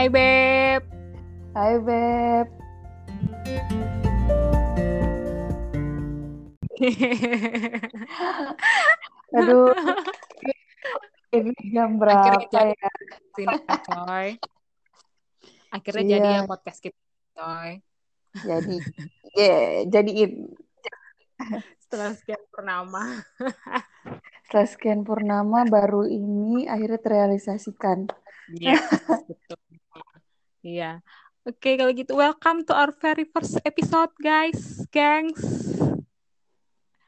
Hai Beb. Hai Beb. Aduh. Ini jam berapa Akhirnya ya? Sini coy. Akhirnya Iya. jadi ya podcast kita coy. Jadi, yeah, jadiin. Setelah sekian purnama. Setelah sekian purnama baru ini akhirnya terrealisasikan. Iya, betul. Iya. Oke, kalau gitu welcome to our very first episode, guys, gengs.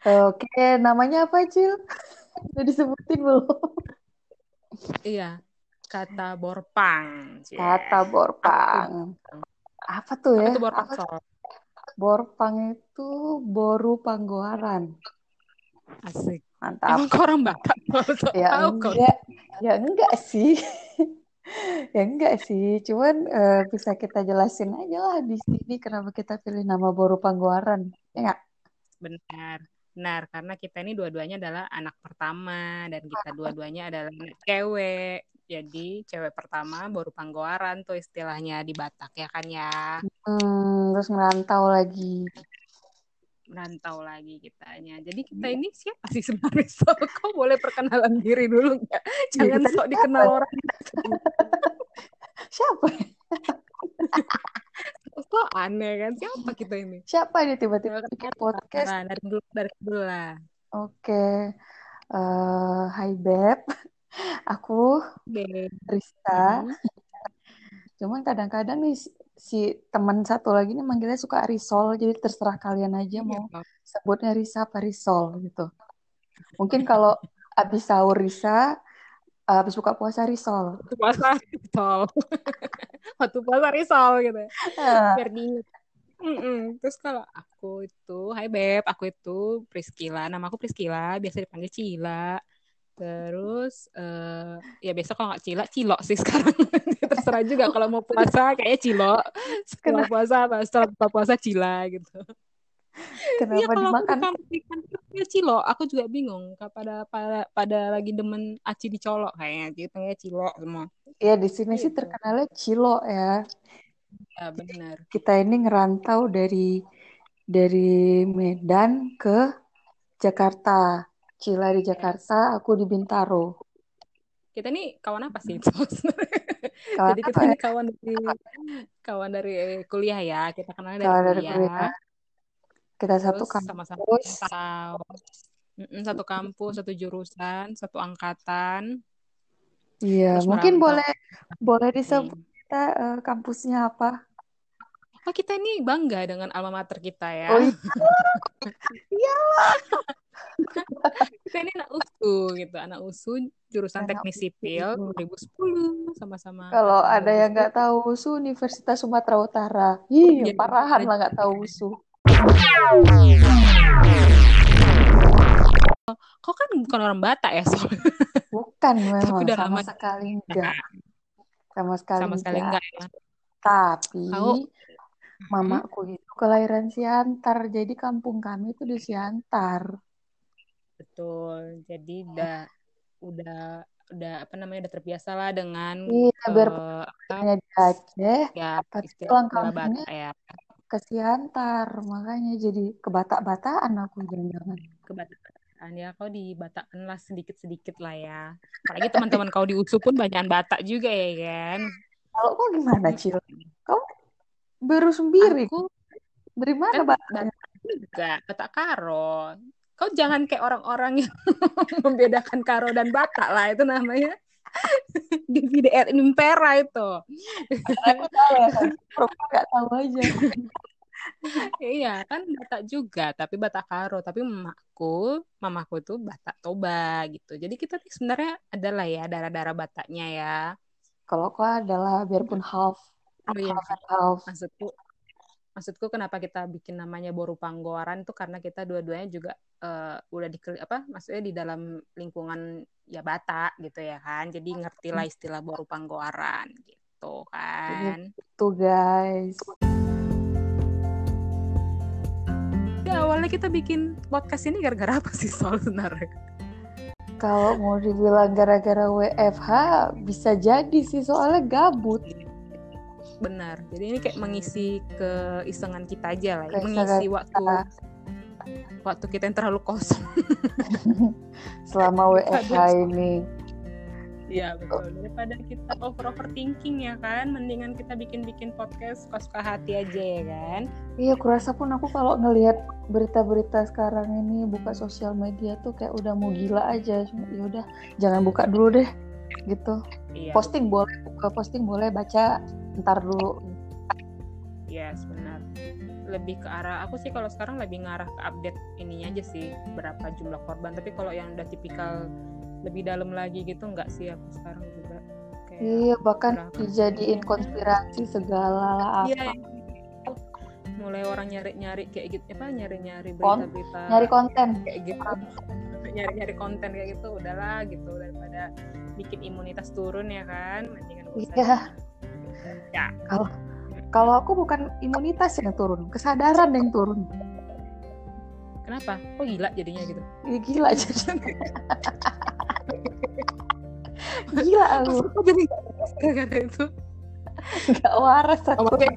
Oke, namanya apa, Cil? Udah disebutin belum? Iya, kata borpang. Cie. Kata borpang. Apa tuh Apa ya? borpang, Apa- Sol? Borpang itu boru panggoaran. Asik. Mantap. Emang orang Batak? Ya tahu ya enggak sih. Ya enggak sih, cuman eh, bisa kita jelasin aja lah di sini kenapa kita pilih nama Boru Panggoaran. Ya enggak? Benar. Benar, karena kita ini dua-duanya adalah anak pertama dan kita dua-duanya adalah anak cewek. Jadi cewek pertama baru panggoaran tuh istilahnya di Batak ya kan ya. Hmm, terus ngerantau lagi. Merantau lagi kitanya. Jadi kita ini siapa sih sebenarnya? So, kau boleh perkenalan diri dulu nggak? Jangan kita sok dikenal orang. Siapa? So aneh kan? Siapa kita ini? Siapa ini tiba-tiba bikin podcast? Nah, dari dulu dari dulu lah. Oke. Eh, hai Beb. Aku Deh. Rista. Mm-mm. Cuman kadang-kadang nih si teman satu lagi nih manggilnya suka Risol, jadi terserah kalian aja Iya, mau sebutnya Risa apa Risol gitu. Mungkin kalau abis sahur Risa, abis buka puasa Risol. Waktu puasa risol. Waktu puasa risol gitu. Ah, Biar diingat. Terus kalau aku itu, hai Beb, aku itu Priscila. Nama aku Priscila, biasa dipanggil Cila. Terus eh ya biasa kalau nggak Cila, Cilok sih sekarang. Terserah juga kalau mau puasa kayaknya Cilok. Setelah puasa apa? Setelah buka puasa Cila gitu. Kenapa kalau aku di dimakan? di kantor ya Cilok, aku juga bingung. Pada pada pada lagi demen aci dicolok kayaknya gitu ya Cilok semua. Ya di sini sih Gitu. terkenalnya Cilo ya. Ya benar. Kita ini ngerantau dari dari Medan ke Jakarta. Cila di. Jakarta, aku di Bintaro. Kita ini kawan apa sih? Kawan Jadi kita apa ya? ini kawan dari kawan dari kuliah ya. Kita kenalnya dari Kawan dari kuliah. kuliah. Kita satu Terus sama-sama kampus. Mm-mm, satu kampus, satu jurusan, satu angkatan, Iya, mungkin merantau. boleh boleh Nih. disebut kita eh, kampusnya apa? Oh, kita ini bangga dengan alma mater kita ya. Oh iya, iya. Kita ini anak USU gitu, anak USU jurusan Anak teknik sipil 2010 sama-sama Kalau ada yang 2010. nggak tahu USU Universitas Sumatera Utara, ih Iya, parahan ada lah nggak tahu USU. Kau kan bukan orang Batak ya, Sol. Bukan memang udah sama lama sekali enggak, sama sekali sama sekali enggak. enggak ya. Tapi Kau mamaku itu kelahiran Siantar, jadi kampung kami itu di Siantar. Betul. Jadi udah udah udah apa namanya udah terbiasa lah dengan Iya, biar eh, apa punya di Aceh, ya istilah kampungnya Batak ya. ke Siantar, makanya jadi kebatak-batakan aku jangan-jangan. Kebataan ya kau di Batak lah sedikit-sedikit lah ya. Apalagi teman-teman kau di USU pun banyak Batak juga ya kan. Kalau kau gimana. Cil? Kau baru sendiri. Aku Dari mana kan? Batak juga, Batak Karo. Kau jangan kayak orang-orang yang membedakan Karo dan Batak lah itu namanya divide et impera itu. Aku tahu ya, nggak tahu aja. Iya kan Batak juga, tapi Batak Karo. Tapi mamaku, mamaku tuh Batak Toba gitu. Jadi kita nih sebenarnya adalah ya darah-darah Bataknya ya. Kalau kau adalah biarpun half, Oh iya, half and half. maksudku, maksudku kenapa kita bikin namanya Boru Panggoaran tuh karena kita dua-duanya juga eh, udah di apa, maksudnya di dalam lingkungan ya Batak gitu ya kan. Jadi ngertilah istilah Boru Panggoaran gitu kan. Itu guys. Ya, awalnya kita bikin podcast ini gara-gara apa sih soal sebenarnya? Kalau mau dibilang gara-gara WFH bisa jadi sih soalnya gabut. Benar. Jadi ini kayak mengisi keisengan kita aja lah, ya. Keisengan mengisi kita. waktu waktu kita yang terlalu kosong. selama WFH Aduh. ini. Iya betul. Daripada kita over overthinking ya kan, mendingan kita bikin-bikin podcast suka-suka hati aja ya kan. Iya, kurasa pun aku kalau ngelihat berita-berita sekarang ini buka sosial media tuh kayak udah mau gila aja. Cuma, Ya udah, jangan buka dulu deh, gitu. Iya. Posting boleh, posting boleh, baca ntar dulu. Yes, benar. Lebih ke arah aku sih kalau sekarang lebih ngarah ke update ininya aja sih berapa jumlah korban. Tapi kalau yang udah tipikal lebih dalam lagi gitu nggak sih aku sekarang juga. Kayak Iya, bahkan dijadiin konspirasi segala lah apa. Iya. Mulai orang nyari-nyari kayak gitu apa nyari-nyari berita-berita Nyari konten. kayak gitu. Nyari-nyari konten kayak gitu udahlah gitu daripada bikin imunitas turun ya kan. Mendingan usah. Iya, Ya. kalau aku bukan imunitas yang turun, kesadaran yang turun. Kenapa? Kok gila jadinya gitu? Iya, gila jadi. gila aku, Aku jadi gara-gara itu. nggak waras aku. Oke.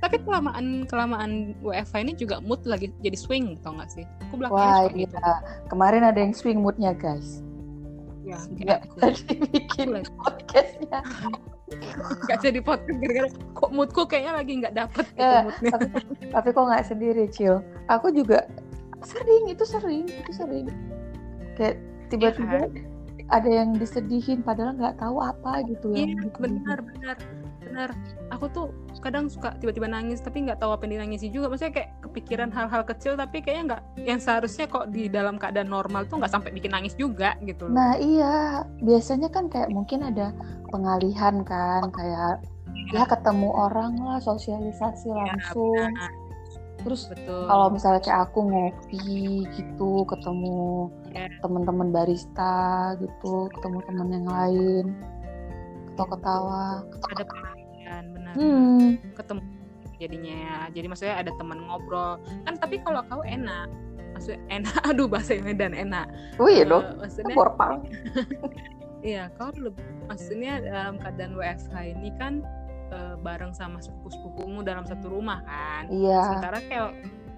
Tapi kelamaan kelamaan WFH ini juga mood lagi jadi swing tau gak sih? Aku Wah, belakangan suka iya. gitu. Kemarin ada yang swing moodnya guys. Ya, Nggak jadi bikin podcastnya. Gak jadi podcast gara-gara kok moodku kayaknya lagi nggak dapet gitu Ya, moodnya. tapi, tapi kok nggak sendiri, Cil. Aku juga sering, itu sering, itu sering. Kayak tiba-tiba ada yang disedihin padahal nggak tahu apa gitu yang disedihin. benar benar benar. Aku tuh kadang suka tiba-tiba nangis tapi nggak tahu apa yang dinangisi juga. Maksudnya kayak kepikiran hal-hal kecil tapi kayaknya nggak yang seharusnya kok di dalam keadaan normal tuh nggak sampai bikin nangis juga gitu loh. Nah iya, biasanya kan kayak mungkin ada pengalihan kan, kayak ya ketemu orang lah, sosialisasi Ya, langsung. benar. Terus betul. kalau misalnya kayak aku ngopi gitu, ketemu Ya. teman-teman barista gitu, ketemu teman yang lain, ketawa-ketawa. ada Hmm, ketemu jadinya ya. Jadi maksudnya ada teman ngobrol. Kan tapi kalau kau enak. Maksudnya enak. Aduh bahasa Medan enak. Oh iya Eh, dong, maksudnya borpang. iya kau lebih maksudnya dalam keadaan WFH ini kan eh, bareng sama sepupu-sepupumu dalam satu rumah kan? Iya, sementara kayak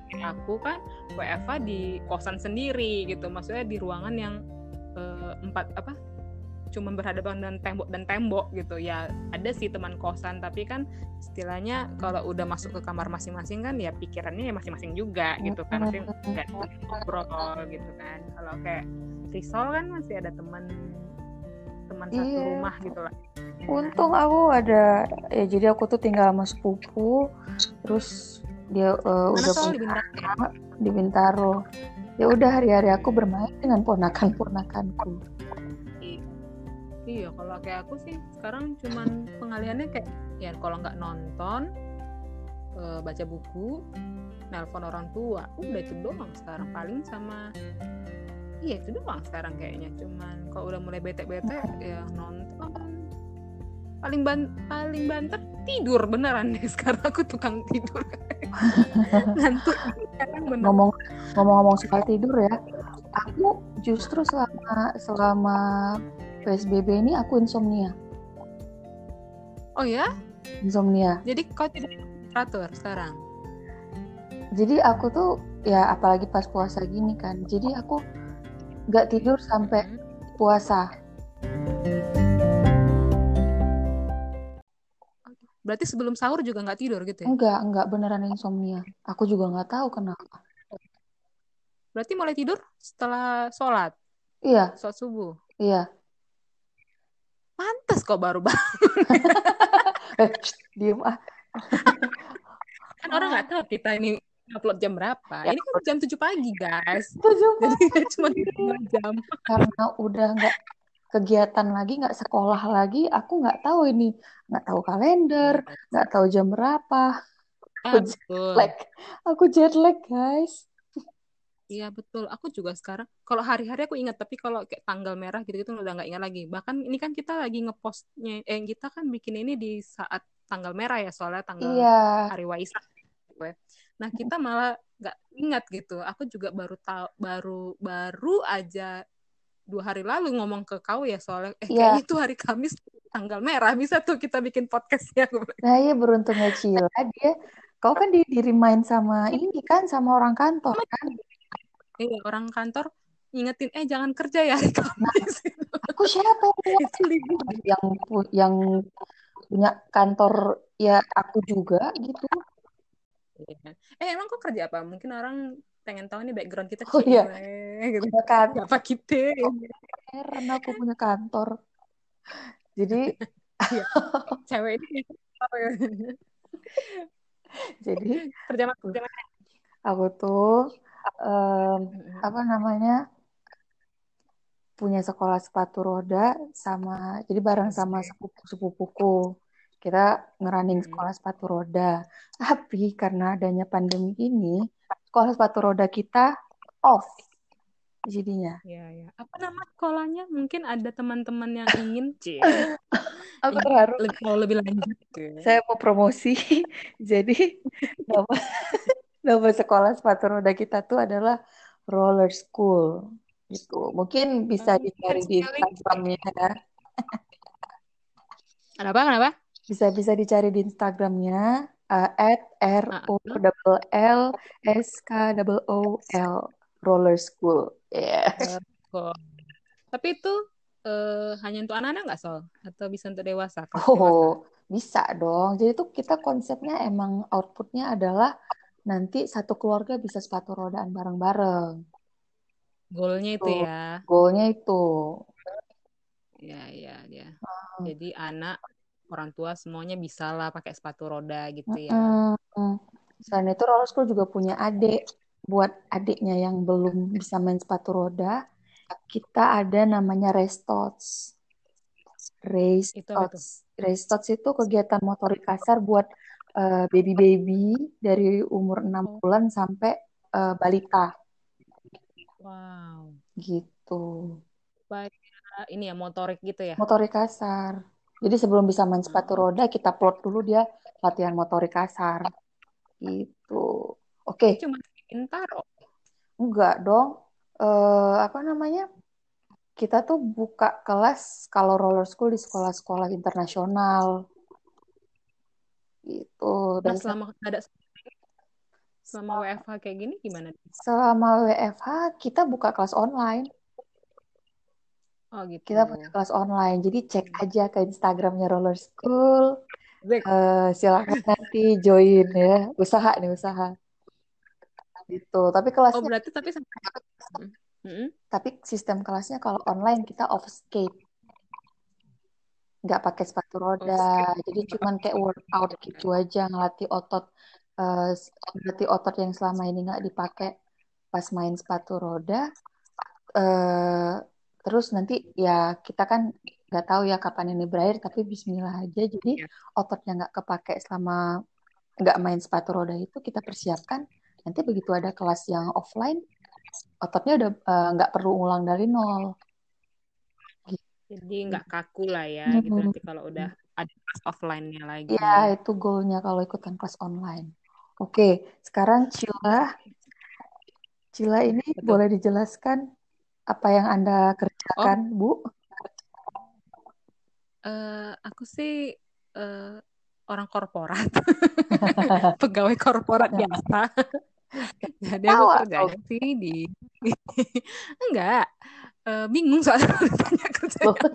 kayak aku kan WFH di kosan sendiri gitu. Maksudnya di ruangan yang eh, empat apa cuman berhadapan dengan tembok dan tembok gitu ya ada sih teman kosan tapi kan istilahnya kalau udah masuk ke kamar masing-masing kan ya pikirannya ya masing-masing juga gitu kan masih nggak ngobrol gitu kan kalau kayak Risol kan masih ada teman teman satu Iya. rumah gitu lah untung aku ada, ya jadi aku tuh tinggal sama sepupu, terus dia Mana udah di punya Bintaro? di Bintaro. Ya udah hari-hari aku bermain dengan ponakan-ponakanku. Iya, kalau kayak aku sih sekarang cuman pengalihannya kayak ya kalau nggak nonton, eh, baca buku, nelpon orang tua, udah itu doang sekarang. Paling sama iya itu doang sekarang kayaknya. Cuman kalau udah mulai bete-bete ya nonton. Paling ban paling banter tidur beneran deh. Sekarang aku tukang tidur. Ngantuk sekarang bener. Ngomong ngomong-ngomong soal tidur ya, aku justru selama selama PSBB ini aku insomnia. oh ya Insomnia. jadi kau tidak teratur sekarang Jadi aku tuh ya apalagi pas puasa gini kan. Jadi aku nggak tidur sampai Hmm. puasa. berarti sebelum sahur juga nggak tidur gitu ya Enggak, enggak beneran insomnia. Aku juga nggak tahu kenapa. berarti mulai tidur setelah sholat Iya, sholat subuh iya. Pantas kok baru bangun. Eh, diem ah. kan orang nggak tahu kita ini upload jam berapa. Ya, ini kan jam 7 pagi guys. Tujuh jadi cuma dua jam. Karena udah nggak kegiatan lagi, nggak sekolah lagi, aku nggak tahu ini, nggak tahu kalender, nggak tahu jam berapa. Aku jet lag, aku jet lag guys. Iya betul aku juga sekarang kalau hari-hari aku ingat tapi kalau kayak tanggal merah gitu-gitu udah nggak ingat lagi bahkan ini kan kita lagi ngepostnya eh kita kan bikin ini di saat tanggal merah ya soalnya tanggal Iya, hari Waisak gitu ya. Nah kita malah nggak ingat gitu. Aku juga baru tahu baru baru aja dua hari lalu ngomong ke kau ya soalnya eh Iya. kayaknya itu hari Kamis tanggal merah bisa tuh kita bikin podcastnya. Nah iya beruntungnya Cila dia kau kan di, di remind sama ini kan sama orang kantor kan. Iya orang kantor ngingetin eh jangan kerja ya hari Kamis. Aku siapa libur. yang yang punya kantor ya aku juga gitu. Iya. Eh emang kok kerja apa? Mungkin orang pengen tahu nih background kita Oh, iya. cile gitu. Punya kantor Apa kita? heran aku punya kantor. Jadi Cewek ini ya? jadi kerja aku tuh em, apa namanya punya sekolah sepatu roda sama jadi bareng sama Asik. sepupu-sepupuku kita ngerunning Hmm. sekolah sepatu roda tapi karena adanya pandemi ini sekolah sepatu roda kita off jadinya Ya, ya. Apa nama sekolahnya? Mungkin ada teman-teman yang ingin, Cie. aku terharu lebih, mau lebih lanjut. saya mau promosi jadi nama nama sekolah sepatu roda kita tuh adalah roller school gitu mungkin bisa Oh, dicari di. Instagramnya ya. Kenapa? Kenapa? bisa bisa dicari di Instagramnya uh, at r o double l s k double o l roller school ya Kok. Tapi itu eh, hanya untuk anak-anak nggak, Sol? Atau bisa untuk dewasa? Kelas dewasa? oh bisa dong jadi tuh kita konsepnya emang outputnya adalah nanti satu keluarga bisa sepatu rodaan bareng-bareng Goalnya itu Tuh. ya. goalnya itu Ya, ya, ya. Hmm. Jadi anak, orang tua semuanya bisa lah pakai sepatu roda gitu ya. Mm-mm. Selain itu roller school juga punya adik. Buat adiknya yang belum bisa main sepatu roda, kita ada namanya race tots. Race Itu tots. Race tots itu kegiatan motorik kasar buat eh, baby-baby dari umur 6 Oh. bulan sampai eh, balita Wow. gitu. Baik. Ini ya motorik gitu ya. Motorik kasar. Jadi sebelum bisa main sepatu Hmm. roda, kita plot dulu dia latihan motorik kasar. Gitu. Oke. Cuma pintar. Oh. Enggak dong. Eh, apa namanya? Kita tuh buka kelas kalau roller school di sekolah-sekolah internasional. Gitu. Nah, Dan selama ada selama WFH kayak gini gimana? selama WFH kita buka kelas online. Oh gitu. Kita punya kelas online. Jadi cek aja ke Instagramnya roller school. Zek, Eh, silakan nanti join ya. Usaha nih usaha. Gitu. Tapi Oh kelasnya, berarti tapi sampai Mm-mm. tapi sistem kelasnya kalau online kita off skate. Nggak pakai sepatu roda. Jadi cuman kayak workout gitu aja ngelatih otot eh, ngelatih otot yang selama ini nggak dipakai pas main sepatu roda. Eh terus nanti ya kita kan nggak tahu ya kapan ini berakhir tapi Bismillah aja. Jadi Iya. ototnya nggak kepake selama nggak main sepatu roda itu kita persiapkan. Nanti begitu ada kelas yang offline ototnya udah eh, nggak perlu ulang dari nol Jadi nggak kaku lah ya gitu Mhm. nanti kalau udah ada kelas offline-nya lagi. Ya, itu goalnya kalau ikutan kelas online. Oke, sekarang Cila. Cila ini Betul. boleh dijelaskan apa yang Anda kerjakan, Bu? Eh, aku sih eh, orang korporat, pegawai korporat biasa. Jadi aku kerjanya sih di enggak eh, bingung soalnya ditanya kerjanya. apa.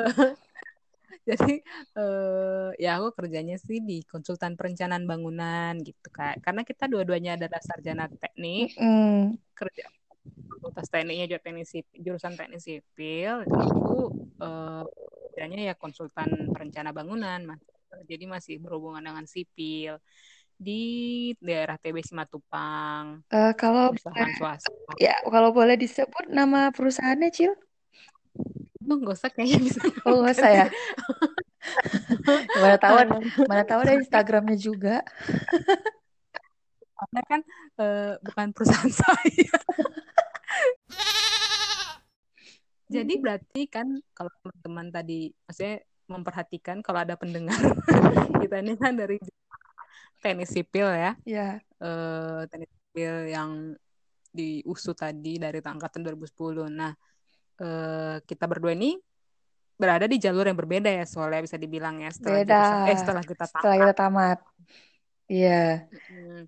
Eh, Jadi eh, ya aku kerjanya sih di konsultan perencanaan bangunan gitu kak. Karena kita dua-duanya adalah sarjana teknik, Mm, kerja fakultas tekniknya juga teknik sipil, jurusan teknik sipil itu aku eh, kerjanya ya konsultan perencana bangunan mas jadi masih berhubungan dengan sipil di daerah TB Simatupang eh, kalau perusahaan swasta ya kalau boleh disebut nama perusahaannya, Cil? Duh, gak usah kayaknya bisa Oh, nggak usah ya. Mana tahu mana tahu ada Instagramnya juga. karena kan eh, bukan perusahaan saya jadi berarti kan kalau teman-teman tadi maksudnya memperhatikan kalau ada pendengar kita ini kan dari teknik sipil ya Ya, eh teknik sipil yang di USU tadi dari angkatan 2010. Nah, eh, kita berdua ini berada di jalur yang berbeda ya soalnya bisa dibilang ya setelah Beda jurusan eh setelah kita setelah tamat. kita tamat. Iya, Mm,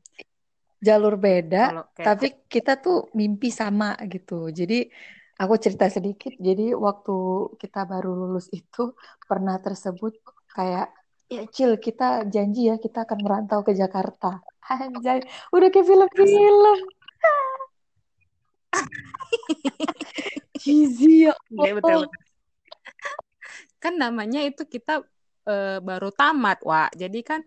jalur beda, Kalau kayak tapi kita tuh mimpi sama gitu. Jadi aku cerita sedikit. Jadi waktu kita baru lulus itu pernah tersebut kayak ya Cil, kita janji ya kita akan merantau ke Jakarta. Anjay, udah kayak film-film. Cheesy ya Iya, betul, kan namanya itu kita eh, baru tamat, Wak. Jadi kan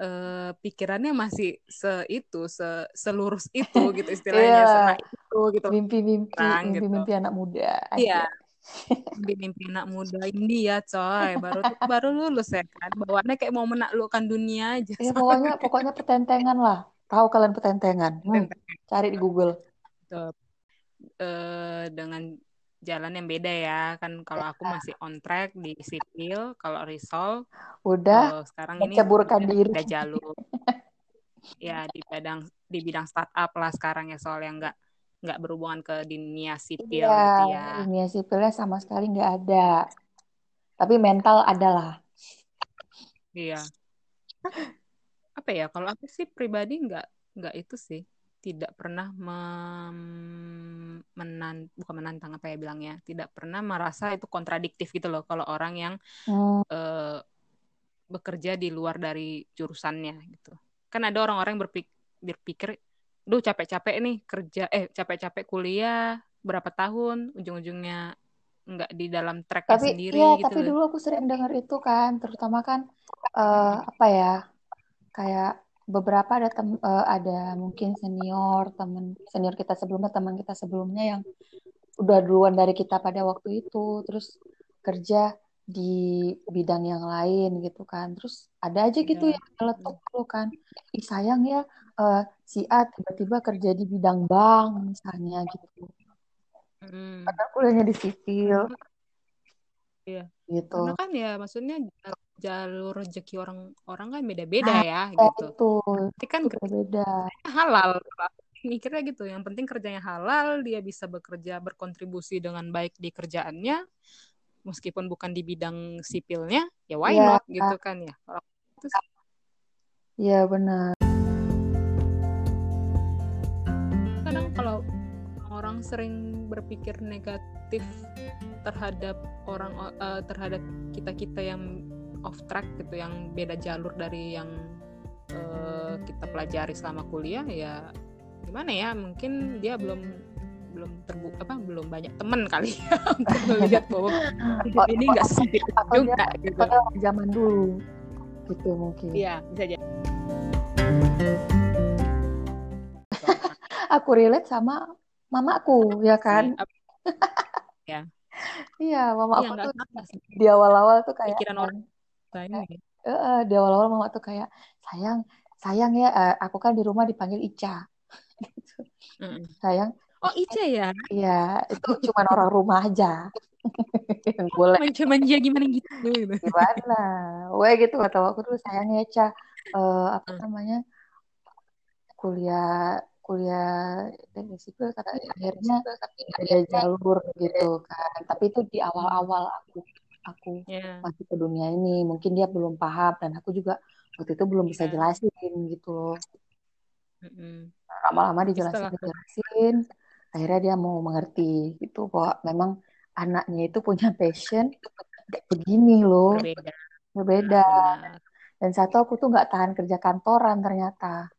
eh, pikirannya masih se itu, se selurus itu gitu istilahnya, Iya, sama itu gitu mimpi-mimpi, gitu. mimpi-mimpi anak muda. Iya, Mimpi-mimpi anak muda India, coy. Baru baru lulus ya kan. Bawaannya kayak mau menaklukkan dunia aja. Ya pokoknya pokoknya petentengan lah. Tahu kalian petentengan? Hmm, cari di Google. Eh, dengan jalan yang beda ya kan kalau aku masih on track di sipil kalau Risol Udah eh, sekarang ini menceburkan diri. ada jalur ya di bidang di bidang startup lah sekarang ya soal yang nggak nggak berhubungan ke dunia sipil Iya, gitu ya dunia sipilnya sama sekali nggak ada. Tapi mental adalah. iya apa ya kalau aku sih pribadi nggak nggak itu sih tidak pernah mem- menan bukan menantang apa ya bilangnya tidak pernah merasa itu kontradiktif gitu loh kalau orang yang Hmm, eh, bekerja di luar dari jurusannya gitu. Kan ada orang-orang yang berpik- berpikir, duh capek-capek nih kerja, eh capek-capek kuliah berapa tahun, ujung-ujungnya nggak di dalam tracknya tapi sendiri iya, gitu tapi loh. dulu aku sering dengar itu kan, terutama kan eh, apa ya, kayak beberapa ada tem eh, ada mungkin senior temen senior kita sebelumnya teman kita sebelumnya yang udah duluan dari kita pada waktu itu, terus kerja di bidang yang lain gitu kan, terus ada aja gitu Iya. yang nyeletuk dulu kan, ih sayang ya eh, si A tiba-tiba kerja di bidang bank misalnya gitu, Mm. padahal kuliahnya di sipil Karena, iya. gitu. Karena kan ya maksudnya jalur rezeki orang-orang kan beda-beda Nah, ya ya gitu. itu Tapi kan beda. halal. Mikirnya gitu. Yang penting kerjanya halal, dia bisa bekerja berkontribusi dengan baik di kerjaannya, meskipun bukan di bidang sipilnya, ya why Iya, not gitu kan ya. Kalau itu iya benar. Sering berpikir negatif terhadap orang eh, terhadap kita-kita yang off track gitu, yang beda jalur dari yang eh, kita pelajari selama kuliah ya gimana ya mungkin dia belum belum terbuka apa belum banyak teman kali ya untuk melihat bahwa hidup ini nggak sempit juga gitu zaman dulu gitu mungkin. iya bisa jadi Aku relate sama mamaku ya kan. Iya, Iya, mama iya aku nggak tuh di awal-awal tuh kayak pikiran orang lain ya. Eh, di awal-awal mama tuh kayak sayang, sayang ya, eh, aku kan di rumah dipanggil Ica. Gitu. Sayang, oh Ica ya iya itu cuman orang rumah aja yang boleh manja-manja gimana gitu gitu. gimana. Weh gitu kata aku tuh sayang ya Ca, Eh, apa Hmm. namanya kuliah kuliah teknik sipil tapi akhirnya ada jalur gitu kan. Tapi itu di awal-awal aku aku ya masuk ke dunia ini. Mungkin dia belum paham dan aku juga waktu itu belum bisa Ya. jelasin gitu loh. Lama-lama Tapi dijelasin dijelasin. Akhirnya dia mau mengerti gitu bahwa memang anaknya itu punya passion begini loh. Berbeda. Berbeda. Dan satu aku tuh nggak tahan kerja kantoran ternyata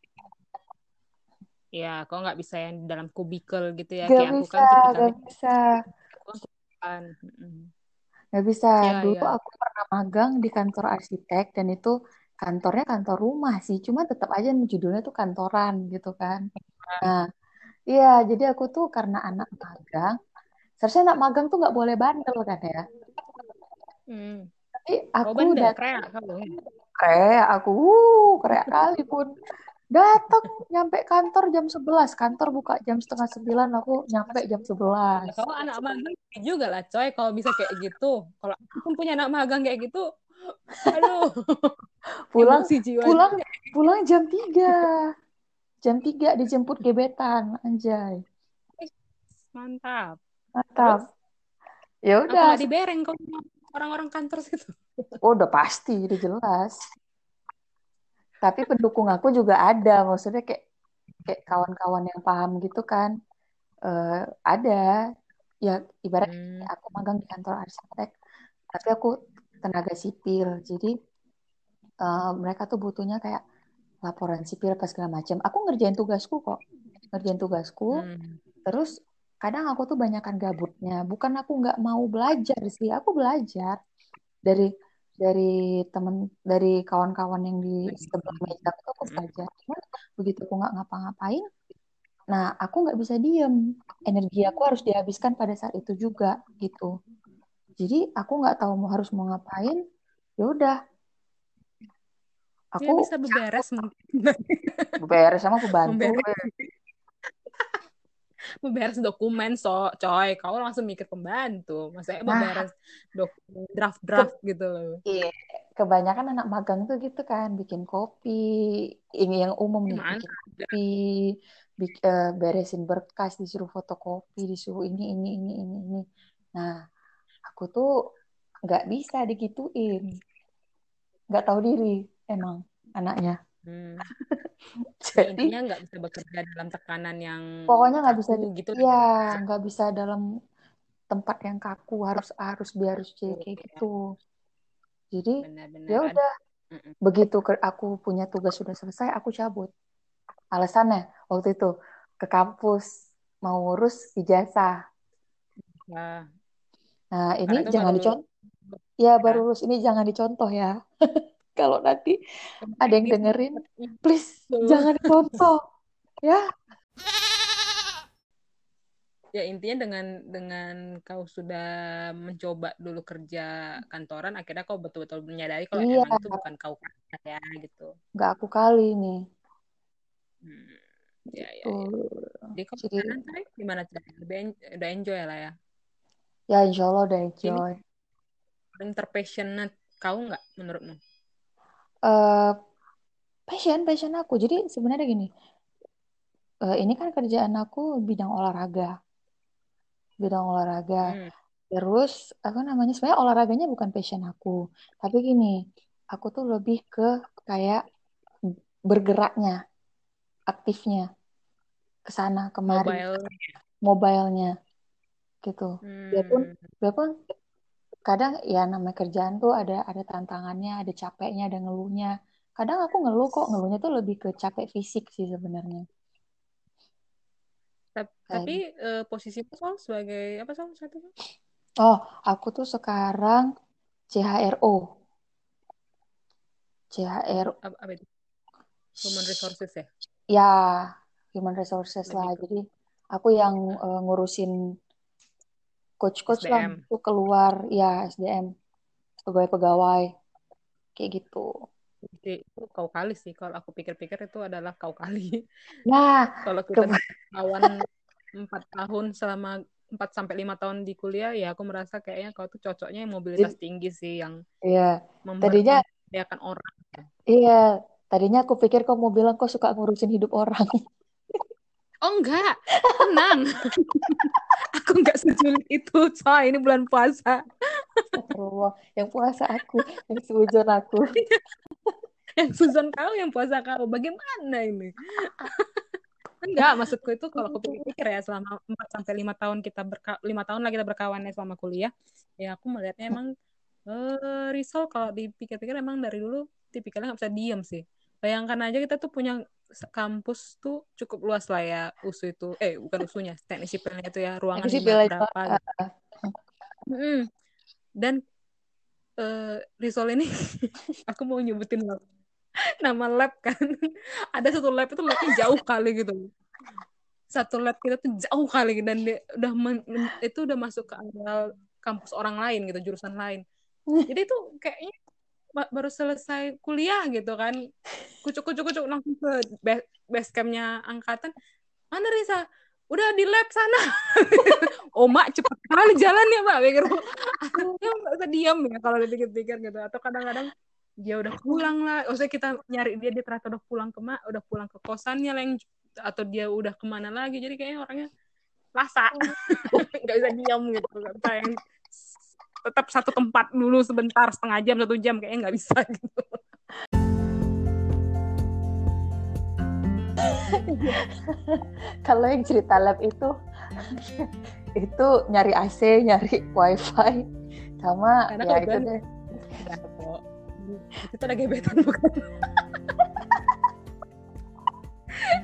ya kok nggak bisa yang di dalam kubikel gitu ya? Nggak kayak aku bisa kan tipikalnya nggak bisa. Kan nggak bisa. Ya dulu ya. aku pernah magang di kantor arsitek dan itu kantornya kantor rumah sih cuma tetap aja judulnya tuh kantoran gitu kan. Nah iya jadi aku tuh karena anak magang seharusnya anak magang tuh nggak boleh bandel kan ya? Hmm. tapi oh aku bandel? udah keren kamu. Kayak aku uh, kayak kali pun datang nyampe kantor jam 11 kantor buka jam setengah sembilan aku nyampe jam 11 kalau anak magang juga lah coy. Kalau bisa kayak gitu. Kalau aku pun punya anak magang kayak gitu aduh. Pulang emosi jiwa. pulang pulang jam 3 jam 3 dijemput gebetan anjay. Mantap. Mantap. Ya udah. Nggak dibereng kok orang-orang kantor situ. Oh, udah pasti, udah jelas. Tapi pendukung aku juga ada, maksudnya kayak kayak kawan-kawan yang paham gitu kan. Eh, ada. Ya ibaratnya Hmm. aku magang di kantor arsitek, tapi aku tenaga sipil. Jadi eh, mereka tuh butuhnya kayak laporan sipil apa segala macam. Aku ngerjain tugasku kok. Ngerjain tugasku, Hmm. terus kadang aku tuh banyakan gabutnya. Bukan aku nggak mau belajar sih, aku belajar dari dari temen dari kawan-kawan yang di sebelah meja aku tuh aku Hmm. belajar. Cuman begitu aku nggak ngapa-ngapain, nah aku nggak bisa diem. Energi aku harus dihabiskan pada saat itu juga gitu. Jadi aku nggak tahu mau harus mau ngapain. Ya udah, aku bisa beberes mungkin. beres sama pembantu. Memberes. Beberes dokumen so coy kau langsung mikir pembantu maksudnya Nah. beberes dokumen draft-draft gitu loh Iya, kebanyakan anak magang tuh gitu kan, bikin kopi, ini yang umum nih, Gimana? bikin kopi, bik- eh, beresin berkas, disuruh fotokopi, disuruh ini, ini, ini, ini, ini. Nah, aku tuh nggak bisa digituin, nggak tahu diri emang anaknya. Hmm. Ya, Jadi intinya nggak bisa bekerja dalam tekanan yang pokoknya nggak bisa, gitu ya nggak bisa dalam tempat yang kaku, harus harus biar harus jadi kayak gitu. Jadi ya udah begitu ke- aku punya tugas sudah selesai aku cabut. Alasannya waktu itu ke kampus mau ngurus ijazah. Nah, nah ini jangan baru dicontoh ya baru lulus. Ini jangan dicontoh ya kalau nanti ada yang dengerin please jangan dicontoh ya. Ya intinya dengan dengan kau sudah mencoba dulu kerja kantoran akhirnya kau betul-betul menyadari kalau Iya. emang itu bukan kau ya gitu. Nggak aku kali nih. Hmm. ya ya, ya. Jadi kau Jadi- sekarang gimana caranya udah, en- udah enjoy lah ya? Ya insya Allah udah enjoy. paling terpassionate kau nggak menurutmu Eh, passion passion aku. Jadi sebenarnya gini eh, ini kan kerjaan aku bidang olahraga. Bidang olahraga. Hmm. Terus apa namanya sebenarnya olahraganya bukan passion aku, tapi gini, aku tuh lebih ke kayak bergeraknya, aktifnya, ke sana kemari, mobile mobilenya. Gitu. Biarpun hmm. biarpun kadang ya namanya kerjaan tuh ada ada tantangannya, ada capeknya, ada ngeluhnya. Kadang aku ngeluh kok, ngeluhnya tuh lebih ke capek fisik sih sebenarnya. Ta- tapi eh, posisimu soal sebagai apa soal satu? Oh, aku tuh sekarang CHRO. CHRO apa, itu human resources ya Ya, human resources Lebih lah. ke- Jadi aku yang eh, ngurusin coach-coach lah itu keluar ya SDM pegawai-pegawai kayak gitu. Jadi itu kau kali sih kalau aku pikir-pikir itu adalah kau kali Nah, kalau kita kawan empat tahun selama 4 sampai lima tahun di kuliah ya aku merasa kayaknya kau tuh cocoknya yang mobilitas tinggi sih yang iya, Tadinya- memberdayakan orang iya. Tadinya aku pikir kok mau bilang kok suka ngurusin hidup orang. oh enggak. Tenang. Aku enggak sesulit itu soal ini bulan puasa. Astagfirullah. Yang puasa aku, yang seujon aku. yang Susan kau yang puasa kau. Bagaimana ini? Enggak maksudku itu kalau aku pikir-pikir ya selama 4 sampai lima tahun kita berka lima tahun lah kita berkawannya selama kuliah ya aku melihatnya emang eh Rizal kalau dipikir-pikir emang dari dulu tipikalnya nggak bisa diem sih bayangkan aja kita tuh punya kampus tuh cukup luas lah ya usu itu. Eh bukan usunya teknik sipilnya itu ya ruangan sipil berapa gitu. Mm-mm. dan eh Rizal ini aku mau nyebutin lab. nama lab kan. Ada satu lab itu labnya jauh kali gitu. Satu lab kita tuh jauh kali dan dia udah men- men- itu udah masuk ke areal kampus orang lain gitu jurusan lain. Jadi itu kayaknya baru selesai kuliah gitu kan. Kucuk kucuk kucuk langsung ke ba- base campnya angkatan. Mana Risa? Udah di lab sana. Oh mak cepet kali jalan ya mbak pikir ya nggak usah diam ya kalau dipikir-pikir gitu. Atau kadang-kadang dia udah pulang lah. Maksudnya kita nyari dia dia ternyata udah pulang ke mak udah pulang ke kosannya lah yang atau dia udah ke mana lagi. Jadi kayaknya orangnya lasa nggak bisa diam gitu nggak bisa yang tetap satu tempat dulu sebentar setengah jam satu jam kayaknya nggak bisa gitu Kalau yang cerita lab itu itu nyari AC, nyari wifi, sama Karena ya itu deh. Itu ada gebetan bukan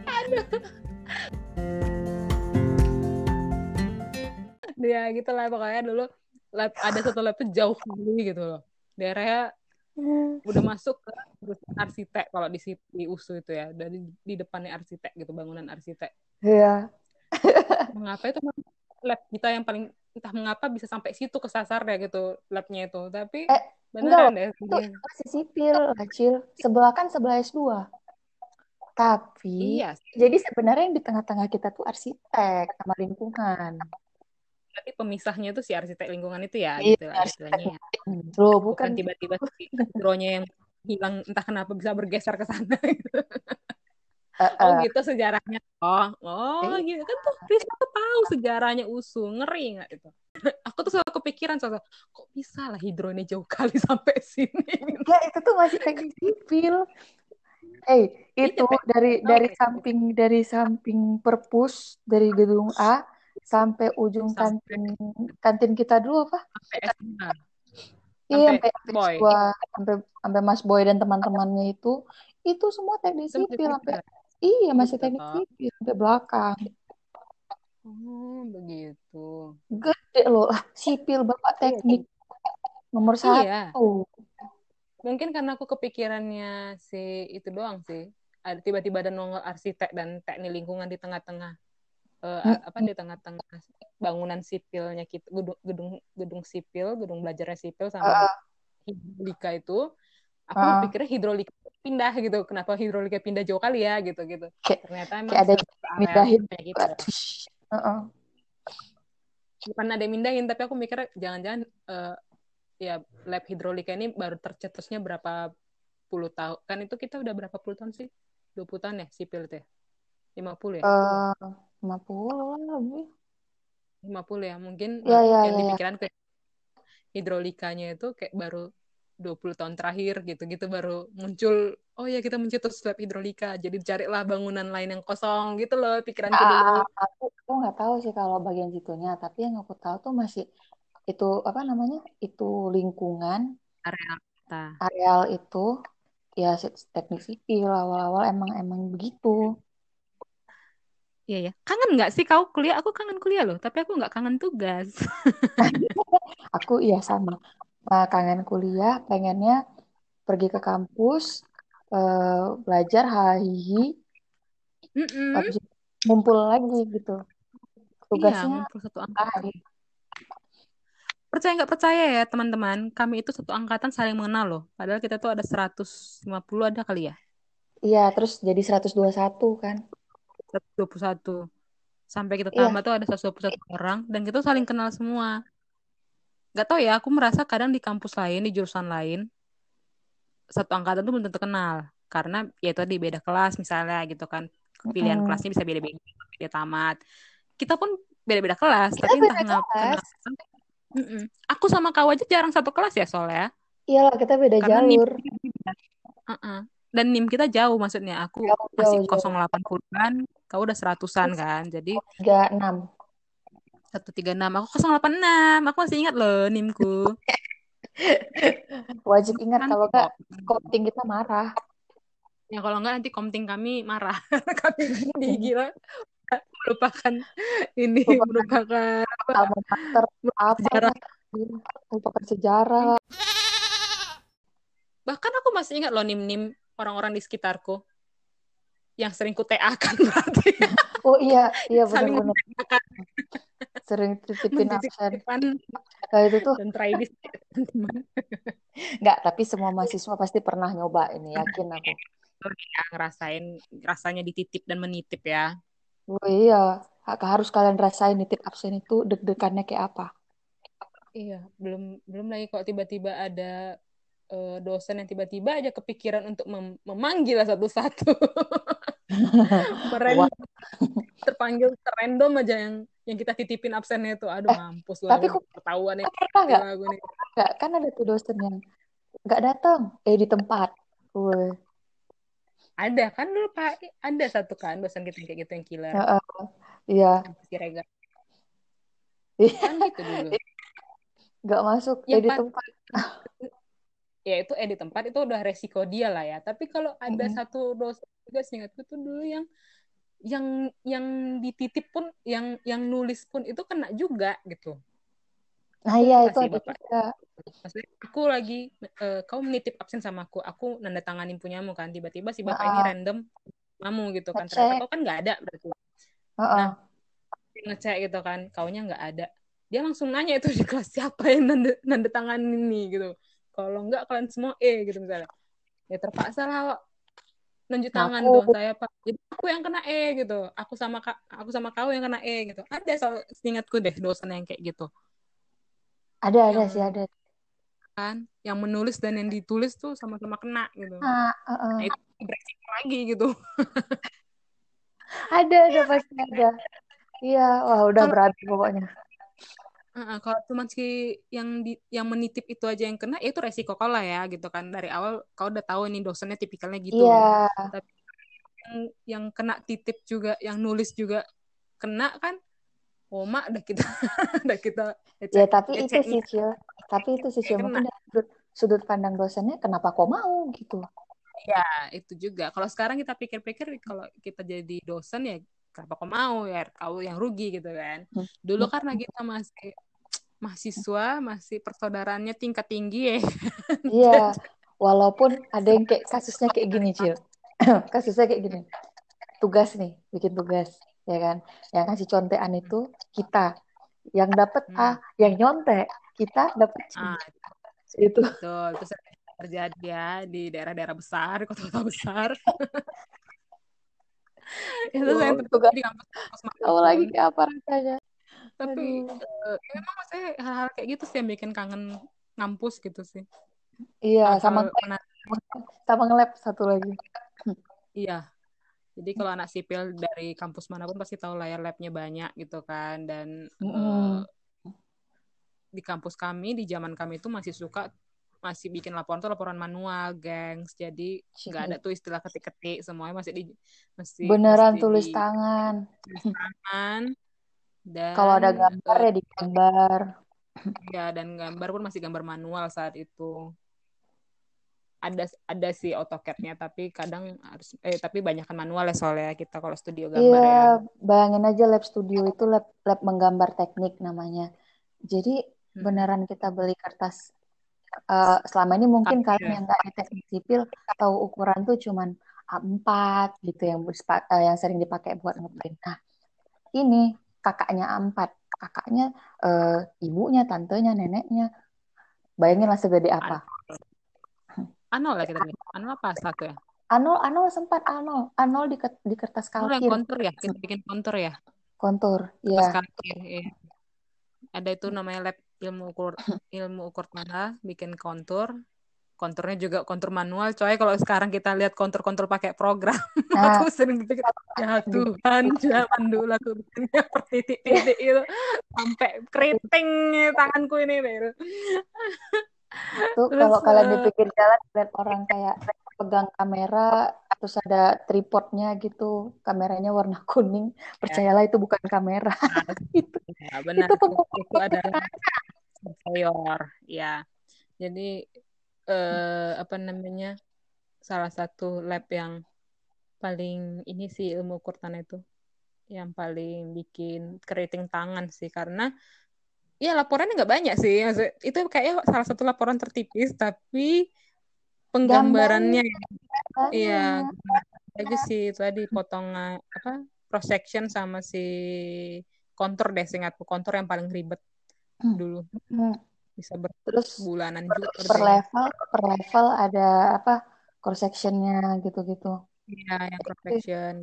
Aduh. ya gitu lah pokoknya dulu lab, ada satu lab tuh jauh sekali gitu loh daerahnya udah masuk ke jurusan arsitek kalau di di USU itu ya dari di depannya arsitek gitu bangunan arsitek Iya. mengapa itu lab kita yang paling entah mengapa bisa sampai situ kesasar ya gitu labnya itu tapi Eh, beneran deh Itu masih sipil, kecil. Sebelah kan sebelah S2. Tapi iya jadi sebenarnya yang di tengah-tengah kita tuh arsitek sama lingkungan. Tapi pemisahnya itu si arsitek lingkungan itu ya Iya, gitu lah istilahnya ya. Loh, bukan bukan tiba-tiba si hidronya yang hilang entah kenapa bisa bergeser ke sana gitu. Eh, Oh eh, gitu sejarahnya. Oh, oh gitu kan tuh Risma tuh tahu sejarahnya USU, ngeri nggak itu? Aku tuh selalu kepikiran soal kok bisa lah hidro ini jauh kali sampai sini. Ya, itu tuh masih teknik sipil. Eh, itu Iya, dari tahu dari samping dari samping perpus dari gedung A sampai ujung Sampai- kantin kantin kita dulu apa? Iya, Sampai sampai Boy. S2, sampai sampai Mas Boy dan teman-temannya itu itu semua teknik sipil sampai iya masih Gitu, teknik sipil sampai belakang. Oh, begitu. Gede loh, sipil Bapak teknik nomor Iya. satu. Mungkin karena aku kepikirannya si itu doang sih. Tiba-tiba ada nongol arsitek dan teknik lingkungan di tengah-tengah eh, Hmm. apa di tengah-tengah bangunan sipilnya kita gedung gedung gedung sipil, gedung belajarnya sipil sama Heeh. hidrolika itu. Aku Heeh. pikirnya hidrolika pindah gitu. Kenapa hidrolika pindah jauh kali ya gitu gitu. Kayak- Ternyata emang kayak ada mindahin. kayak gitu. Aduh. Heeh. bukan ada yang mindahin tapi aku mikir jangan-jangan eh, ya lab hidrolika ini baru tercetusnya berapa puluh tahun kan itu kita udah berapa puluh tahun sih 20 tahun ya sipil ya 50 ya Eh, 50 lah lebih. 50 ya mungkin Ya, ya, yang ya, ya. dipikiran kayak hidrolikanya itu kayak baru 20 tahun terakhir gitu-gitu baru muncul oh ya kita mencetus lab hidrolika jadi carilah bangunan lain yang kosong gitu loh pikiranku dulu Ah, aku aku nggak tahu sih kalau bagian situnya, tapi yang aku tahu tuh masih itu apa namanya? Itu lingkungan area kita areal itu ya teknik sipil awal-awal emang emang begitu. Iya ya. Kangen nggak sih kau kuliah? Aku kangen kuliah loh, tapi aku nggak kangen tugas. Aku iya sama. Nah, kangen kuliah, pengennya pergi ke kampus, eh, belajar hahihi, habis ngumpul lagi gitu. Iya, Tugasnya ngumpul satu angkatan. hari. Percaya nggak percaya ya teman-teman, kami itu satu angkatan saling mengenal loh. Padahal kita tuh ada 150 ada kali ya. Iya, terus jadi 121 kan. 121. Sampai kita Iya. tambah tuh ada 121 orang dan kita saling kenal semua. Nggak tahu ya, aku merasa kadang di kampus lain, di jurusan lain, satu angkatan tuh belum tentu kenal. Karena ya tadi beda kelas misalnya gitu kan. Pilihan Mm-mm. kelasnya bisa beda-beda, dia tamat. Kita pun beda-beda kelas, Kita tapi entah beda kenapa. kelas. kenapa- Mm-mm. Aku sama kau aja jarang satu kelas ya soalnya. Iyalah, kita beda Karena NIM jalur. Heeh. Dan NIM kita jauh maksudnya. Aku Jauh, masih jauh, jauh. 080-an, kau udah seratusan kan. Jadi 36. 136, aku 086. Aku masih ingat loh NIMku. Wajib ingat Kan kalau nggak kok. komting kita marah. Ya kalau enggak nanti komting kami marah. kami digila merupakan ini Merupakan merupakan alma mater apa sejarah. Merupakan sejarah. Bahkan aku masih ingat loh NIM-NIM orang-orang di sekitarku yang sering ku TA kan berarti Oh iya, iya benar-benar sering titipin absen. mentitip-titipan Nah, itu tuh dan try this teman-teman. nggak, tapi semua mahasiswa pasti pernah nyoba ini, yakin aku. ya, ngerasain rasanya dititip dan menitip ya. Oh iya, Ha- harus kalian rasain nitip absen itu deg-degannya kayak apa. Iya, belum belum lagi kok tiba-tiba ada eh, dosen yang tiba-tiba aja kepikiran untuk mem- memanggil satu-satu. Meren- terpanggil random aja yang yang kita titipin absennya itu aduh Eh, mampus lah tapi kok ketahuan ya pernah nggak? kan ada tuh dosen yang nggak datang, eh di tempat. Woi. ada kan dulu pak ada satu kan dosen kita kayak gitu yang killer Heeh. Iya. yang si Rega Iya. kan gitu dulu Nggak masuk, eh yang di pa- tempat. ya itu eh di tempat itu udah resiko dia lah ya. Tapi kalau ada Mm-mm. satu dosen juga seingatku tuh dulu yang yang yang dititip pun yang yang nulis pun itu kena juga gitu. Nah iya itu ada juga. maksudnya aku lagi eh, kau menitip absen sama aku aku nanda tanganin punyamu kan. Tiba-tiba si bapak ini Heeh. random kamu gitu kan. Ternyata kau kan nggak ada berarti. Heeh. nah dia ngecek gitu kan. Kaunya nggak ada. Dia langsung nanya itu di kelas siapa yang nanda, nanda tanganin nih? gitu kalau nggak kalian semua E gitu misalnya ya terpaksa lah nunjuk tangan Ngaku. tuh saya pak jadi aku yang kena E gitu aku sama aku sama kau yang kena E gitu ada soal ingatku deh dosen yang kayak gitu Ada ada sih ada. kan yang menulis dan yang ditulis tuh sama-sama kena gitu Nah, heeh. nah itu lagi gitu Ada ada pasti ada. Iya, wah udah berapi pokoknya. Uh, kalau cuma si yang di yang menitip itu aja yang kena ya itu resiko kau lah ya gitu kan dari awal kau udah tahu nih dosennya tipikalnya gitu Iya, tapi yang yang kena titip juga yang nulis juga kena kan oh mak udah kita udah kita ya ecek tapi itu sih Cil. Tapi itu sih Cil. Mungkin sudut, sudut pandang dosennya, kenapa kok mau gitu? ya itu juga kalau sekarang kita pikir-pikir kalau kita jadi dosen ya kenapa kok mau ya kau yang rugi gitu kan Hmm. dulu karena kita masih mahasiswa masih persaudaraannya tingkat tinggi ya Iya, walaupun ada yang kayak kasusnya kayak gini Cil. Kasusnya kayak gini. Tugas nih, bikin tugas, ya kan? Yang kasih contekan itu kita. Yang dapat hmm. A, yang nyontek kita dapat C. ah Itu. betul terus terjadi ya di daerah-daerah besar di kota-kota besar itu saya Wow, tugas terjadi di kampus-kampus tahu lagi kayak apa rasanya. Tapi Aduh. eh, ya memang maksudnya hal-hal kayak gitu sih yang bikin kangen ngampus gitu sih Iya, sama menarik sama nge-lab satu lagi. iya jadi kalau anak sipil dari kampus mana pun pasti tahu layar labnya banyak gitu kan dan eh, Mm-mm. di kampus kami di zaman kami itu masih suka masih bikin laporan tuh laporan manual, gengs. Jadi nggak ada tuh istilah ketik-ketik, semuanya masih di masih Beneran mesti tulis di tangan. tulis tangan dan Kalau ada gambar ya digambar. ya dan gambar pun masih gambar manual saat itu. Ada ada sih AutoCAD-nya tapi kadang harus eh tapi banyak kan manual ya soalnya kita kalau studio gambar Iya, ya. bayangin aja lab studio itu lab lab menggambar teknik namanya. Jadi Hmm. beneran kita beli kertas. eh, selama ini mungkin Tapi kalian ya, yang nggak di teknik sipil tahu ukuran tuh cuman A4 gitu yang eh, yang sering dipakai buat ngeprint. Nah, ini kakaknya A4, kakaknya eh, ibunya, tantenya, neneknya. Bayangin lah segede apa. Anol lah kita. Anol apa satu ya? Anol, Anol sempat Anol, Anol di, di kertas Anol yang kalkir, kontur ya, kita bikin kontur ya. kontur, Kertas ya. kalkir, iya. Ada itu namanya lab ilmu ukur ilmu ukur tanah, bikin kontur. Konturnya juga kontur manual, coy. Kalau sekarang kita lihat kontur-kontur pakai program, Nah, aku sering pikir, ya Tuhan, zaman dulu aku bikinnya per titik-titik itu sampai keriting tanganku ini. Gitu. Tuh Terus kalau kalian di eh, pinggir jalan lihat orang kayak pegang kamera terus ada tripodnya gitu kameranya warna kuning ya, percayalah itu bukan kamera itu ya benar itu itu, itu adalah ya. Jadi eh, apa namanya salah satu lab yang paling ini sih ilmu ukur tanah itu yang paling bikin keriting tangan sih. Karena ya laporannya nggak banyak sih. Maksud- itu kayaknya salah satu laporan tertipis tapi penggambarannya gambarnya iya aja sih. Itu tadi potongan apa cross section sama si kontur deh seingatku kontur yang paling ribet dulu Hmm. bisa terus berbulanan per, juga per level per level ada apa cross sectionnya gitu-gitu iya yang cross section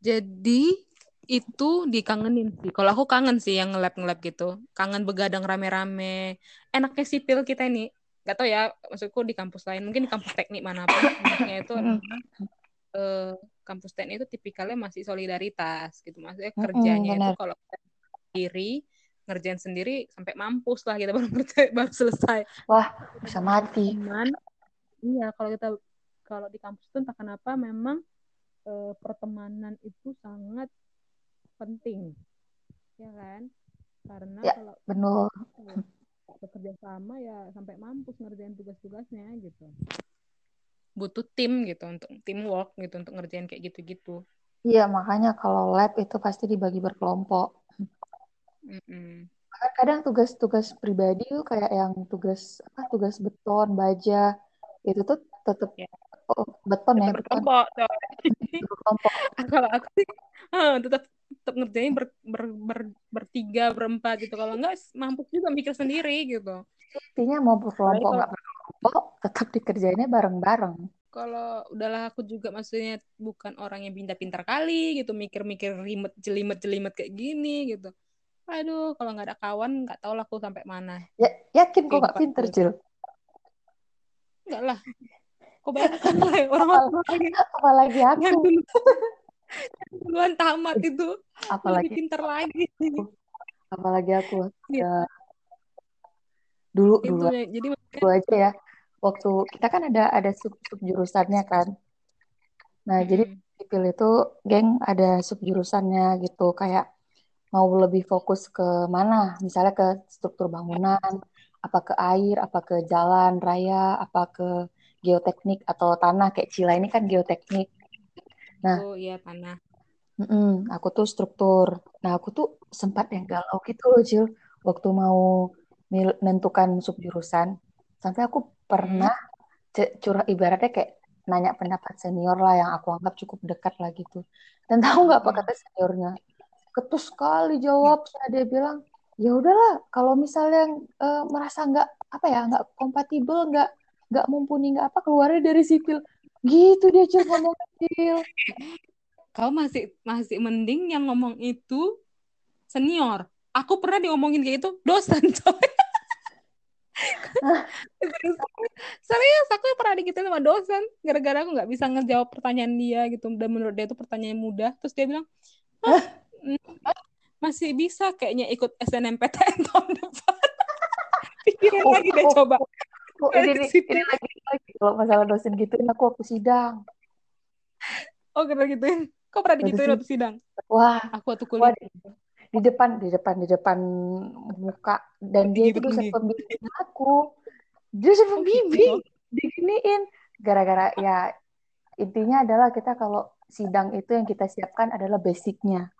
jadi itu dikangenin sih. Kalau aku kangen sih yang ngelab-ngelab gitu. Kangen begadang rame-rame. Enaknya sipil kita ini. Gak tau ya, maksudku di kampus lain. Mungkin di kampus teknik mana pun. Enaknya itu Mm-mm. eh, kampus teknik itu tipikalnya masih solidaritas gitu maksudnya Mm-mm, kerjanya itu benar. kalau sendiri ngerjain sendiri sampai mampus lah kita baru ngerjain- baru selesai Wah, bisa mati. cuman iya kalau kita kalau di kampus itu entah kenapa memang eh, pertemanan itu sangat penting ya kan karena Ya. kalau Benar. ya, bekerja sama ya sampai mampus ngerjain tugas-tugasnya gitu butuh tim gitu untuk teamwork gitu untuk ngerjain kayak gitu-gitu Iya, makanya kalau lab itu pasti dibagi berkelompok. Mm-mm. Kadang tugas-tugas pribadi tuh kayak yang tugas apa tugas beton, baja itu tuh tetap Ya. oh, beton ya, tetap beton berkelompok berkelompok. kalau aku sih eh, tetap tetap ngerjain ber, ber, ber- bertiga berempat gitu kalau enggak mampus juga mikir sendiri gitu Intinya mau berkelompok nggak berkelompok, tetap dikerjainnya bareng-bareng. kalau udahlah aku juga maksudnya bukan orang yang pintar-pintar kali gitu mikir-mikir rimet jelimet jelimet kayak gini gitu aduh kalau nggak ada kawan nggak tahu lah aku sampai mana Ya, yakin kok nggak pinter, aku Cil? enggak lah kau bayangkan lah orang-orang lagi Apalagi aku, yang dulu duluan tamat itu lebih apalagi pintar lagi apalagi aku. Iya. Ya, dulu itu dulu ya. jadi dulu aja ya. Waktu kita kan ada ada sub sub jurusannya kan. Nah, jadi mm-mm. sipil itu geng ada sub jurusannya gitu kayak mau lebih fokus ke mana? Misalnya ke struktur bangunan, apa ke air, apa ke jalan raya, apa ke geoteknik atau tanah kayak Cila ini kan geoteknik. Nah, oh iya tanah mm-mm, aku tuh struktur. Nah, aku tuh sempat yang galau gitu loh, Cil, waktu mau menentukan sub jurusan. Sampai aku Hmm. pernah curah ibaratnya kayak nanya pendapat senior lah yang aku anggap cukup dekat lah gitu. Dan tahu nggak apa Mm-mm. kata seniornya? Ketus sekali jawabnya. Dia bilang, ya udahlah, kalau misalnya eh, merasa nggak apa ya, nggak kompatibel, nggak nggak mumpuni, nggak apa keluarnya dari sipil. Gitu dia Cil ngomong Cil. kau masih masih mending yang ngomong itu senior aku pernah diomongin kayak itu dosen coy serius aku pernah digituin sama dosen gara-gara aku nggak bisa ngejawab pertanyaan dia gitu dan menurut dia itu pertanyaan mudah terus dia bilang "Hah, masih bisa kayaknya ikut SNMPTN tahun depan pikirin Oh, lagi deh oh, coba oh, ini, dari nih, situ ini lagi, lagi. Kalau masalah dosen gitu, aku aku sidang. oh pernah gituin kok pernah digituin waktu sidang Wah, aku waktu wah kuliah di, di depan, di depan, di depan muka. Dan dia itu dosen pembimbing aku. Dia dosen oh gitu pembimbing. Diginiin. Gara-gara ya intinya adalah kita kalau sidang itu yang kita siapkan adalah basicnya.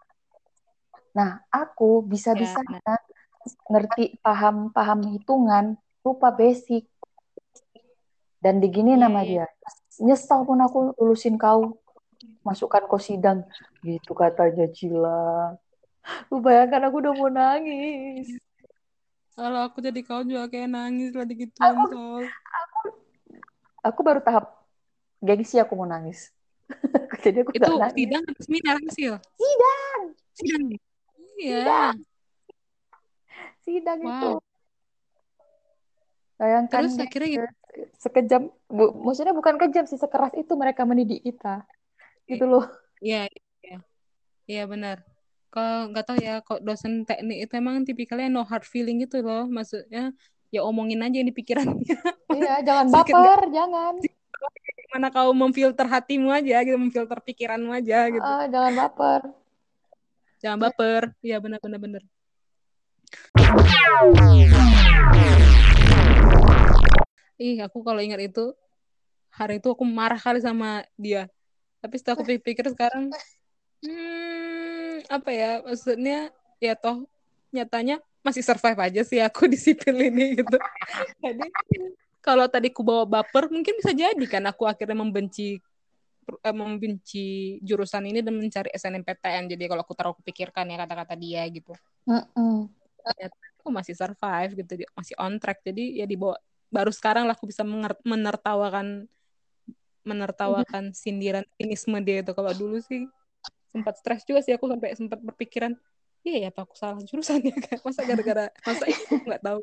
Nah, aku ya bisa-bisanya nah ngerti paham-paham hitungan, lupa basic. Dan digini iya nama iya dia. Nyesel pun aku lulusin kau. Masukkan kau sidang. Gitu katanya Cila. Lu bayangkan aku udah mau nangis. Kalau aku jadi kau juga kayak nangis lah digituin Aku, aku, aku baru tahap gengsi aku mau nangis. Jadi aku Itu nangis. sidang atau seminar hasil? Sidang, Sidang. Iya. sidang, sidang itu. Wow. Bayangkan Terus akhirnya gitu. se- sekejam, bu, maksudnya bukan kejam sih, sekeras itu mereka mendidik kita. Gitu loh. Iya, iya. Iya benar. Kalau nggak tahu ya, kok dosen teknik itu emang tipikalnya no hard feeling gitu loh. Maksudnya ya omongin aja yang di pikirannya. Iya, jangan baper, jangan. Gimana kau memfilter hatimu aja gitu, memfilter pikiranmu aja gitu. Ah, jangan baper. Jangan baper. Iya benar-benar benar. Ih, aku kalau ingat itu hari itu aku marah kali sama dia. Tapi setelah aku pikir sekarang, hmm, apa ya maksudnya ya toh nyatanya masih survive aja sih aku di sipil ini gitu. Jadi kalau tadi ku bawa baper mungkin bisa jadi kan aku akhirnya membenci eh, membenci jurusan ini dan mencari SNMPTN. Jadi kalau aku taruh aku pikirkan ya kata-kata dia gitu. Mm-mm. Ternyata aku masih survive gitu, masih on track. Jadi ya dibawa baru sekarang lah aku bisa menertawakan menertawakan sindiran sinisme dia itu. Kalau dulu sih sempat stres juga sih aku sampai sempat berpikiran iya ya apa aku salah jurusan ya kan masa gara-gara masa itu nggak tahu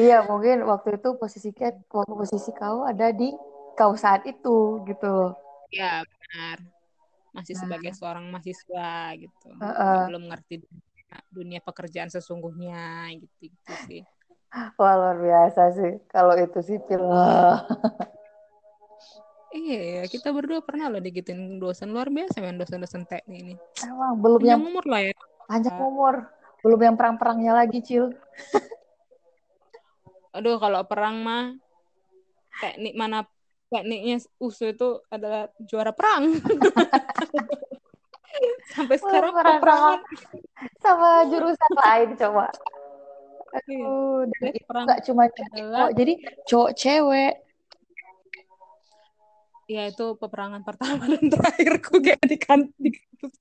Iya, mungkin waktu itu posisi waktu posisi kau ada di kau saat itu gitu loh. ya benar. Masih Nah. sebagai seorang mahasiswa gitu. Heeh. Belum ngerti dunia, dunia pekerjaan sesungguhnya gitu, gitu sih. Wah luar biasa sih kalau itu sipil. Iya, ya, kita berdua pernah loh digituin dosen luar biasa men dosen-dosen teknik ini. Emang belum yang umur lah ya. panjang umur, belum yang perang-perangnya lagi, Cil. Aduh, kalau perang mah teknik mana tekniknya USU itu adalah juara perang. Sampai sekarang perang peperangan sama jurusan lain coba. Iya. Aduh, dan itu perang nggak cuma cowok, jadi cowok cewek. ya itu peperangan pertama dan terakhirku kayak di kan kampus.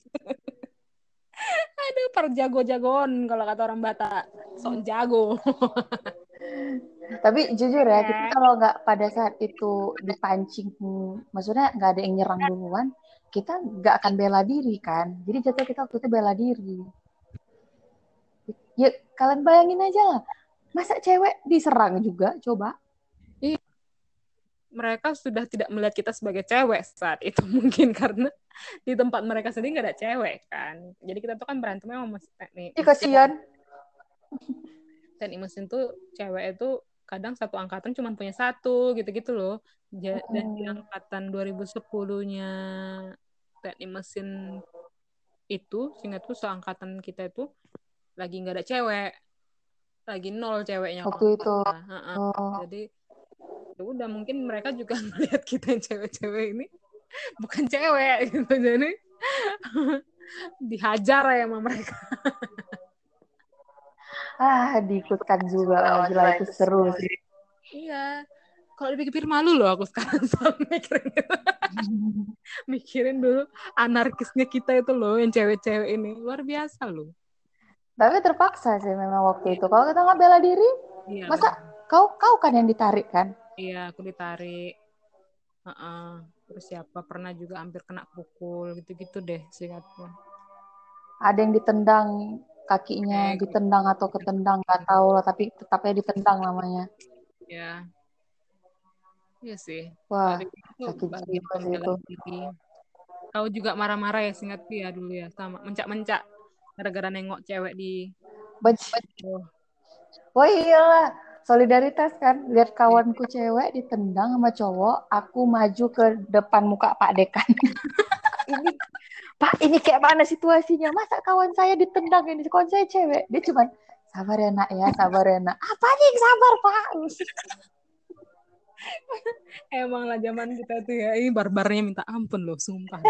Aduh, perjago-jagoan kalau kata orang Batak. Sok jago. Tapi jujur ya, kita kalau nggak pada saat itu dipancing, maksudnya nggak ada yang nyerang duluan, kita nggak akan bela diri kan. Jadi jatuh kita waktu itu bela diri. Ya kalian bayangin aja lah, masa cewek diserang juga, coba. mereka sudah tidak melihat kita sebagai cewek saat itu mungkin karena di tempat mereka sendiri nggak ada cewek kan jadi kita tuh kan berantemnya sama mas- teknik Ih kasihan. teknik mesin tuh cewek itu kadang satu angkatan cuma punya satu gitu-gitu loh. Dan di Hmm. angkatan 2010-nya teknik mesin itu seingatku seangkatan kita itu lagi nggak ada cewek. Lagi nol ceweknya Waktu itu. Heeh. Oh, jadi ya udah mungkin mereka juga melihat kita yang cewek-cewek ini. Bukan cewek gitu. Jadi dihajar ya sama mereka ah diikutkan juga, gila itu seru sih. iya. Kalau dipikir malu loh aku sekarang soal mikirin mikirin dulu anarkisnya kita itu loh yang cewek-cewek ini. Luar biasa loh. Tapi terpaksa sih memang waktu itu. Kalau kita nggak bela diri, iya masa kau kau kan yang ditarik kan? iya aku ditarik. Heeh. terus siapa? Pernah juga hampir kena pukul gitu-gitu deh seingatku. Ada yang ditendang kakinya ditendang atau ketendang nggak tahu lah tapi tetapnya ditendang namanya. Ya iya sih. Wah sakit jiwa sih itu. Kau juga marah-marah ya seingatku ya dulu ya sama mencak-mencak gara-gara nengok cewek di Benci. oh, oh iyalah solidaritas kan. Lihat kawanku cewek ditendang sama cowok aku maju ke depan muka Pak Dekan ini Pak ini kayak mana situasinya? Masa kawan saya ditendang ini? Kawan saya cewek. Dia cuman sabar ya nak ya sabar ya nak. Apa nih sabar Pak. Emang lah zaman kita tuh ya ini barbarnya minta ampun loh sumpah.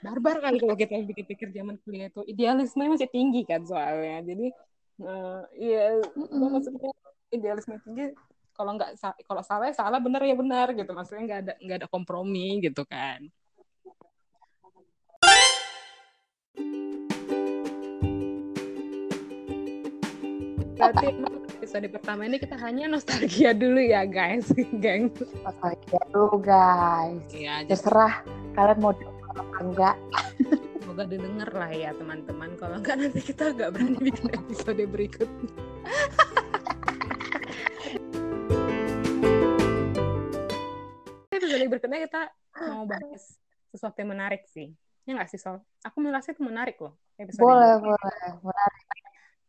Barbar kali kalau kita pikir-pikir zaman kuliah itu idealisme masih tinggi kan soalnya. Jadi gua Mm-mm. maksudnya idealisme tinggi kalau nggak kalau salah ya salah benar ya benar gitu. Maksudnya nggak ada nggak ada kompromi gitu kan Berarti emang episode pertama ini kita hanya nostalgia dulu ya guys, geng. nostalgia dulu guys Iya, jadi terserah kalian mau denger apa enggak semoga didengar lah ya teman-teman. Kalau nggak nanti kita nggak berani bikin episode berikutnya. episode berikutnya kita mau bahas sesuatu yang menarik sih. Ya nggak sih Sol? Aku merasa itu menarik loh. Episode boleh ini. boleh menarik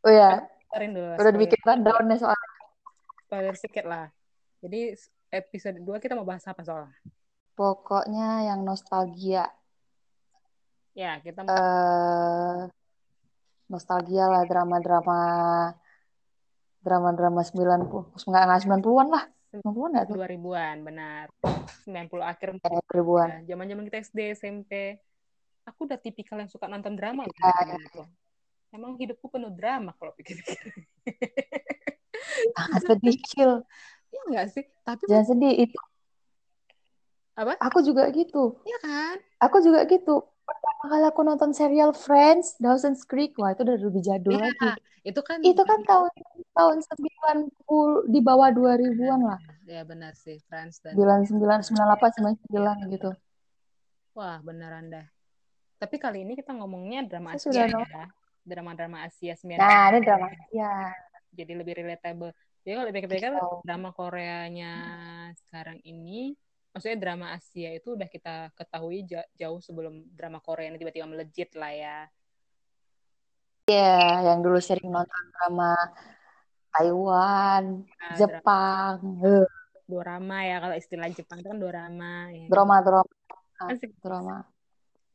oh ya Spoilerin dulu. udah dibikin rundown nih soal spoiler sedikit lah. Jadi episode 2 kita mau bahas apa soal? pokoknya yang nostalgia Ya, kita mau eh nostalgia lah drama-drama drama-drama 90 enggak enggak 90-an lah 90-an enggak tuh 2000-an, benar. 90 akhir Eh, ribuan Ya, zaman-zaman kita SD, SMP. Aku udah tipikal yang suka nonton drama loh Ya. Emang hidupku penuh drama kalau pikir-pikir. jangan sedih Cil Iya enggak sih? Tapi jangan sedih itu Apa? aku juga gitu ya kan? aku juga gitu pertama kali aku nonton serial Friends Dawson's Creek wah itu udah lebih jadul Iya, lagi itu kan itu kan tahun tahun 90 di bawah 2000-an lah Ya benar sih, Friends dan 99 98 99 gitu Wah, benar Anda. Tapi kali ini kita ngomongnya drama Saya Asia sudah ya. Drama-drama Asia 90. nah ini drama ya Jadi lebih relatable. Jadi kalau pikir-pikir So. drama Koreanya sekarang ini maksudnya drama Asia itu udah kita ketahui ja- jauh sebelum drama Korea ini tiba-tiba melejit lah ya. Iya, yang dulu sering nonton drama Taiwan, Nah, Jepang, eh, Dorama ya kalau istilah Jepang itu kan dorama ya. drama drama Asik. drama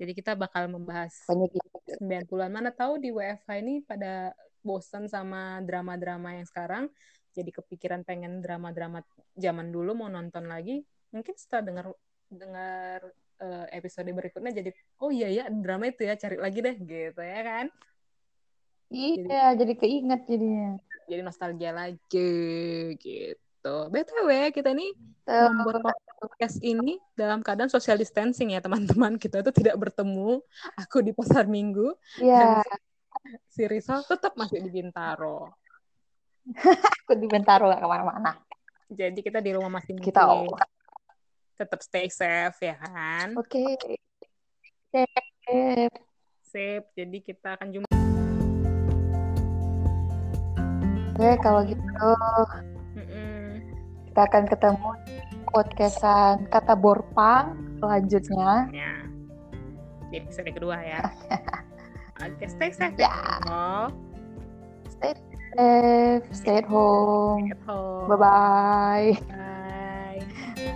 Jadi kita bakal membahas banyak gitu. 90-an. Mana tahu di WFH ini pada bosan sama drama-drama yang sekarang, jadi kepikiran pengen drama-drama zaman dulu mau nonton lagi. Mungkin setelah dengar dengar eh, episode berikutnya jadi oh iya ya drama itu ya cari lagi deh gitu ya kan. Iya, jadi keinget jadinya. Jadi nostalgia lagi gitu. BTW kita nih Tuh, membuat podcast ini dalam keadaan social distancing ya teman-teman. Kita itu tidak bertemu. Aku di pasar minggu, Iya, si Rizal tetap masih di Bintaro. aku di Bentaro gak ke mana-mana. Jadi kita di rumah masing-masing. Kita oh, Tetap stay safe ya kan. oke. Oke. Sip. Jadi kita akan jumpa. Oke, kalau gitu. Kita akan ketemu podcastan Kata Borpang selanjutnya. Ya. Di episode kedua ya. Oke, stay safe. Ya. Stay safe, stay at home. Stay at home. Bye-bye. Bye. Bye.